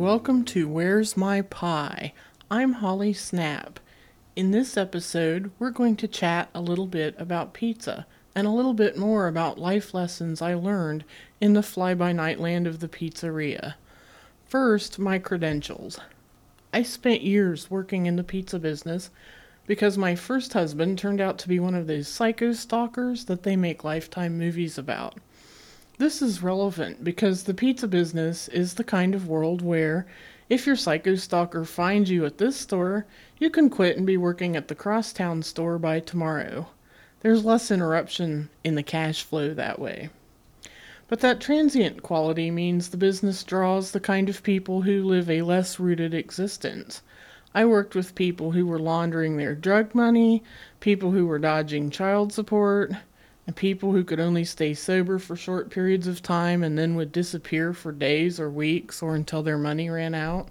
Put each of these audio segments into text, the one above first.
welcome to Where's My Pie? I'm Holly Snap. In this episode, we're going to chat a little bit about pizza and a little bit more about life lessons I learned in the fly by night land of the pizzeria. First, my credentials. I spent years working in the pizza business because my first husband turned out to be one of those psycho stalkers that they make lifetime movies about. This is relevant because the pizza business is the kind of world where, if your psycho stalker finds you at this store, you can quit and be working at the crosstown store by tomorrow. There's less interruption in the cash flow that way. But that transient quality means the business draws the kind of people who live a less rooted existence. I worked with people who were laundering their drug money, people who were dodging child support, and people who could only stay sober for short periods of time and then would disappear for days or weeks or until their money ran out.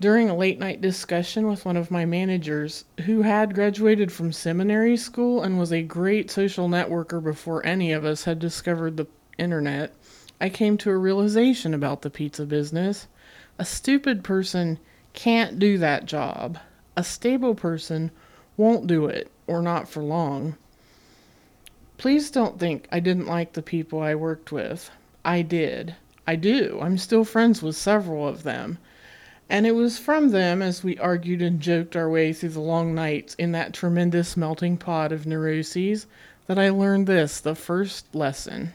During a late night discussion with one of my managers, who had graduated from seminary school and was a great social networker before any of us had discovered the internet, I came to a realization about the pizza business. A stupid person can't do that job. A stable person won't do it, or not for long. Please don't think I didn't like the people I worked with. I did. I do. I'm still friends with several of them. And it was from them, as we argued and joked our way through the long nights in that tremendous melting pot of neuroses, that I learned this the first lesson.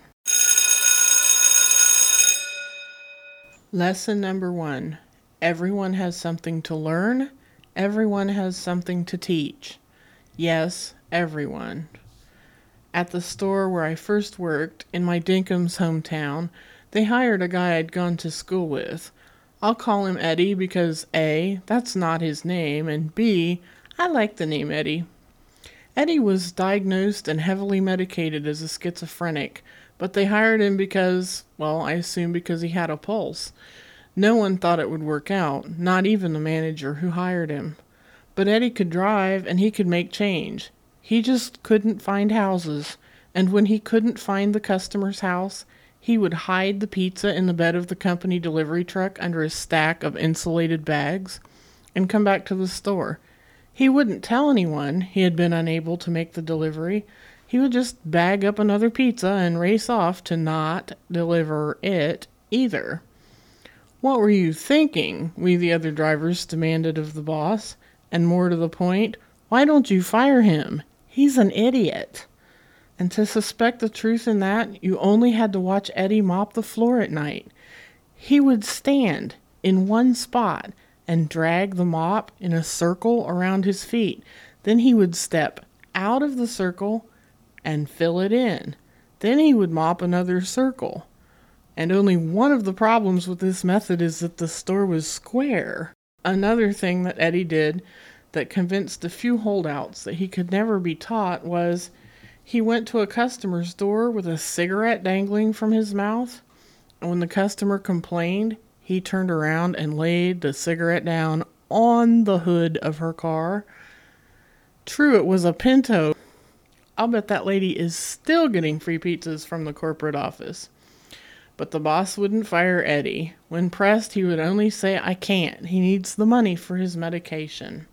Lesson number one Everyone has something to learn, everyone has something to teach. Yes, everyone. At the store where I first worked, in my Dinkham's hometown, they hired a guy I'd gone to school with. I'll call him Eddie because A, that's not his name, and B, I like the name Eddie. Eddie was diagnosed and heavily medicated as a schizophrenic, but they hired him because, well, I assume because he had a pulse. No one thought it would work out, not even the manager who hired him. But Eddie could drive and he could make change. He just couldn't find houses, and when he couldn't find the customer's house, he would hide the pizza in the bed of the company delivery truck under a stack of insulated bags and come back to the store. He wouldn't tell anyone he had been unable to make the delivery. He would just bag up another pizza and race off to not deliver it either. What were you thinking? We, the other drivers, demanded of the boss. And more to the point, why don't you fire him? He's an idiot. And to suspect the truth in that, you only had to watch Eddie mop the floor at night. He would stand in one spot and drag the mop in a circle around his feet. Then he would step out of the circle and fill it in. Then he would mop another circle. And only one of the problems with this method is that the store was square. Another thing that Eddie did that convinced the few holdouts that he could never be taught was he went to a customer's door with a cigarette dangling from his mouth. And when the customer complained, he turned around and laid the cigarette down on the hood of her car. True, it was a Pinto. I'll bet that lady is still getting free pizzas from the corporate office. But the boss wouldn't fire Eddie. When pressed, he would only say, I can't. He needs the money for his medication.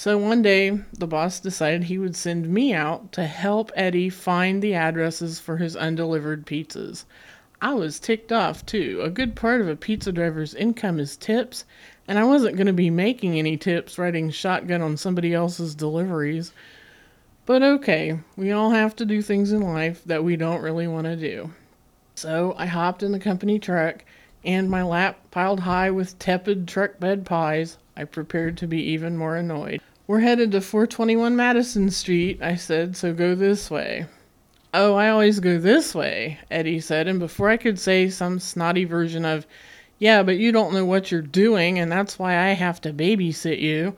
So one day, the boss decided he would send me out to help Eddie find the addresses for his undelivered pizzas. I was ticked off, too. A good part of a pizza driver's income is tips, and I wasn't going to be making any tips riding shotgun on somebody else's deliveries. But okay, we all have to do things in life that we don't really want to do. So I hopped in the company truck, and my lap piled high with tepid truck bed pies, I prepared to be even more annoyed. We're headed to 421 Madison Street, I said, so go this way. Oh, I always go this way, Eddie said, and before I could say some snotty version of, yeah, but you don't know what you're doing, and that's why I have to babysit you,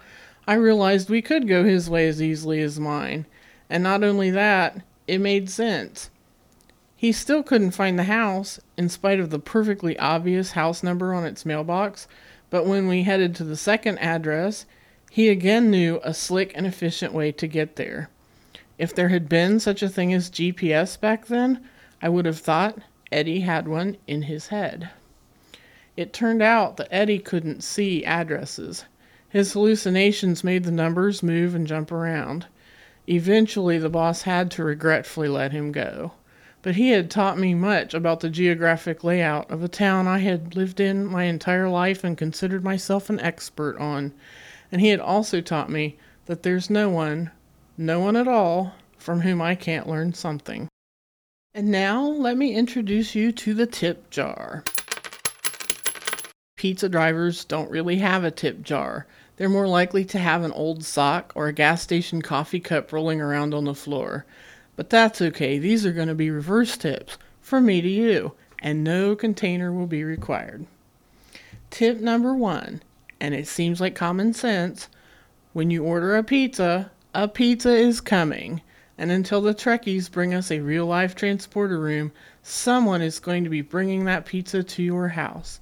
I realized we could go his way as easily as mine. And not only that, it made sense. He still couldn't find the house, in spite of the perfectly obvious house number on its mailbox, but when we headed to the second address, he again knew a slick and efficient way to get there. If there had been such a thing as GPS back then, I would have thought Eddie had one in his head. It turned out that Eddie couldn't see addresses. His hallucinations made the numbers move and jump around. Eventually, the boss had to regretfully let him go. But he had taught me much about the geographic layout of a town I had lived in my entire life and considered myself an expert on. And he had also taught me that there's no one, no one at all, from whom I can't learn something. And now let me introduce you to the tip jar. Pizza drivers don't really have a tip jar. They're more likely to have an old sock or a gas station coffee cup rolling around on the floor. But that's okay, these are going to be reverse tips from me to you, and no container will be required. Tip number one, and it seems like common sense when you order a pizza, a pizza is coming. And until the Trekkies bring us a real life transporter room, someone is going to be bringing that pizza to your house.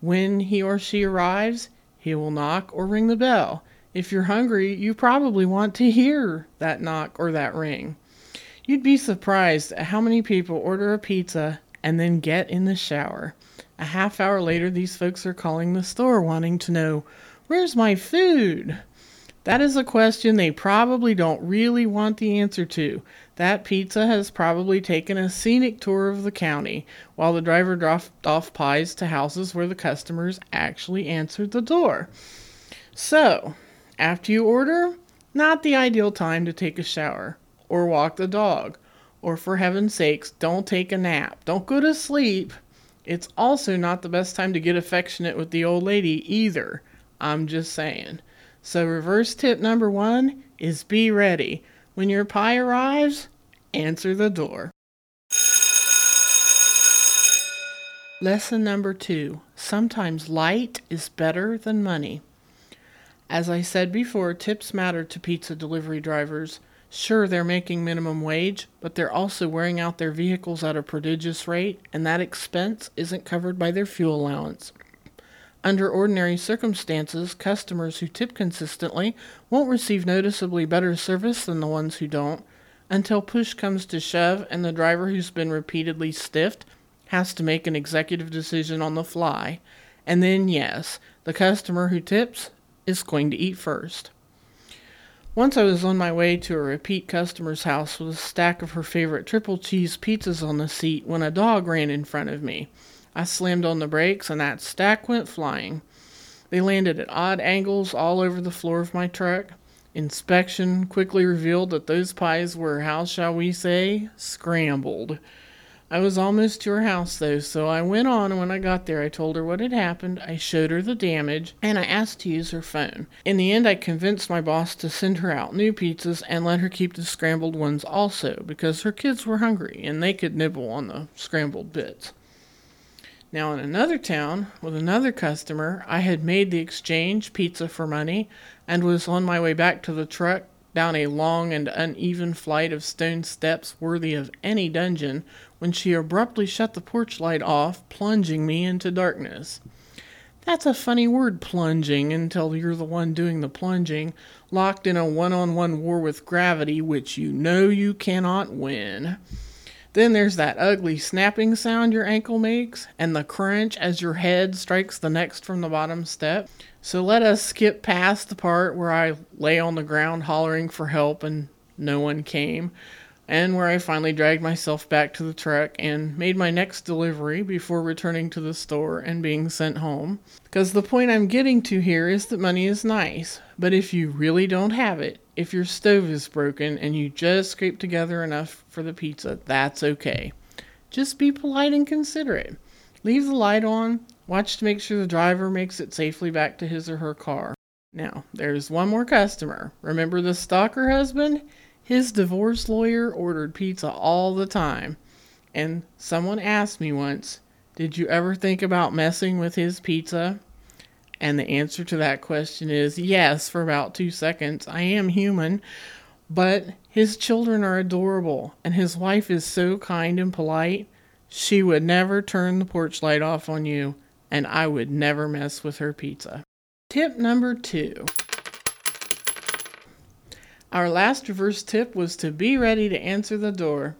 When he or she arrives, he will knock or ring the bell. If you're hungry, you probably want to hear that knock or that ring. You'd be surprised at how many people order a pizza and then get in the shower. A half hour later, these folks are calling the store wanting to know, Where's my food? That is a question they probably don't really want the answer to. That pizza has probably taken a scenic tour of the county while the driver dropped off pies to houses where the customers actually answered the door. So, after you order, not the ideal time to take a shower or walk the dog. Or for heaven's sakes, don't take a nap. Don't go to sleep. It's also not the best time to get affectionate with the old lady either. I'm just saying. So, reverse tip number one is be ready. When your pie arrives, answer the door. Lesson number two sometimes light is better than money. As I said before, tips matter to pizza delivery drivers. Sure, they're making minimum wage, but they're also wearing out their vehicles at a prodigious rate, and that expense isn't covered by their fuel allowance. Under ordinary circumstances, customers who tip consistently won't receive noticeably better service than the ones who don't, until push comes to shove and the driver who's been repeatedly stiffed has to make an executive decision on the fly. And then, yes, the customer who tips is going to eat first. Once I was on my way to a repeat customer's house with a stack of her favorite triple cheese pizzas on the seat when a dog ran in front of me. I slammed on the brakes and that stack went flying. They landed at odd angles all over the floor of my truck. Inspection quickly revealed that those pies were, how shall we say, scrambled. I was almost to her house though, so I went on, and when I got there, I told her what had happened, I showed her the damage, and I asked to use her phone. In the end, I convinced my boss to send her out new pizzas and let her keep the scrambled ones also, because her kids were hungry and they could nibble on the scrambled bits. Now, in another town, with another customer, I had made the exchange pizza for money and was on my way back to the truck down a long and uneven flight of stone steps worthy of any dungeon when she abruptly shut the porch light off, plunging me into darkness. That's a funny word, plunging, until you're the one doing the plunging, locked in a one on one war with gravity, which you know you cannot win. Then there's that ugly snapping sound your ankle makes, and the crunch as your head strikes the next from the bottom step. So let us skip past the part where I lay on the ground hollering for help and no one came, and where I finally dragged myself back to the truck and made my next delivery before returning to the store and being sent home. Because the point I'm getting to here is that money is nice, but if you really don't have it, if your stove is broken and you just scrape together enough for the pizza, that's okay. Just be polite and considerate. Leave the light on, watch to make sure the driver makes it safely back to his or her car. Now, there's one more customer. Remember the stalker husband? His divorce lawyer ordered pizza all the time. And someone asked me once, Did you ever think about messing with his pizza? And the answer to that question is yes, for about two seconds. I am human, but his children are adorable, and his wife is so kind and polite. She would never turn the porch light off on you, and I would never mess with her pizza. Tip number two. Our last reverse tip was to be ready to answer the door.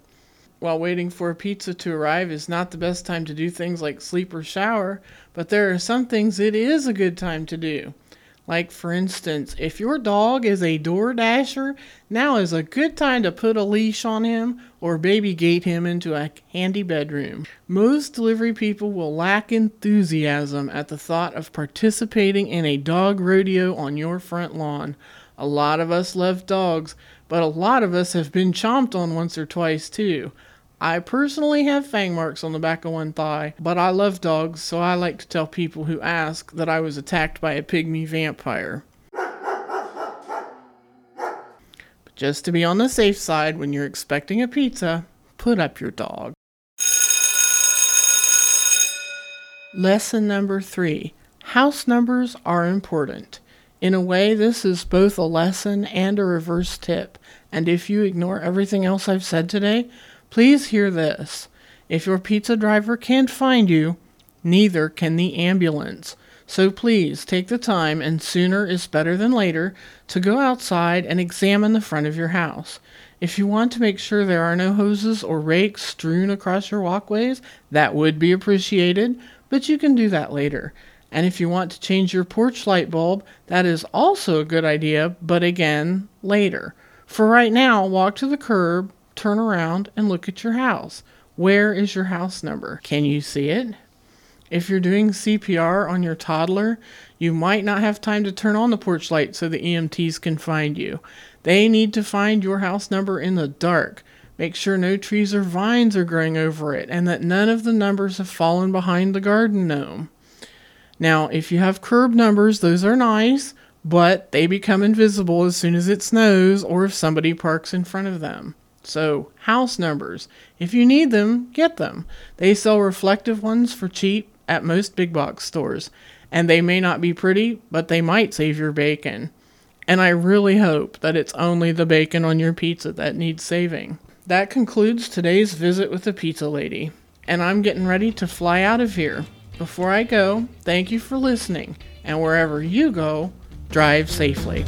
while waiting for a pizza to arrive is not the best time to do things like sleep or shower, but there are some things it is a good time to do. Like, for instance, if your dog is a door dasher, now is a good time to put a leash on him or baby gate him into a handy bedroom. Most delivery people will lack enthusiasm at the thought of participating in a dog rodeo on your front lawn. A lot of us love dogs, but a lot of us have been chomped on once or twice too. I personally have fang marks on the back of one thigh, but I love dogs, so I like to tell people who ask that I was attacked by a pygmy vampire. But just to be on the safe side, when you're expecting a pizza, put up your dog. Lesson number three House numbers are important. In a way, this is both a lesson and a reverse tip, and if you ignore everything else I've said today, Please hear this. If your pizza driver can't find you, neither can the ambulance. So please take the time, and sooner is better than later, to go outside and examine the front of your house. If you want to make sure there are no hoses or rakes strewn across your walkways, that would be appreciated, but you can do that later. And if you want to change your porch light bulb, that is also a good idea, but again, later. For right now, walk to the curb, turn around and look at your house. Where is your house number? Can you see it? If you're doing CPR on your toddler, you might not have time to turn on the porch light so the EMTs can find you. They need to find your house number in the dark. Make sure no trees or vines are growing over it and that none of the numbers have fallen behind the garden gnome. Now, if you have curb numbers, those are nice, but they become invisible as soon as it snows or if somebody parks in front of them. So, house numbers. If you need them, get them. They sell reflective ones for cheap at most big box stores. And they may not be pretty, but they might save your bacon. And I really hope that it's only the bacon on your pizza that needs saving. That concludes today's visit with the pizza lady. And I'm getting ready to fly out of here. Before I go, thank you for listening. And wherever you go, drive safely.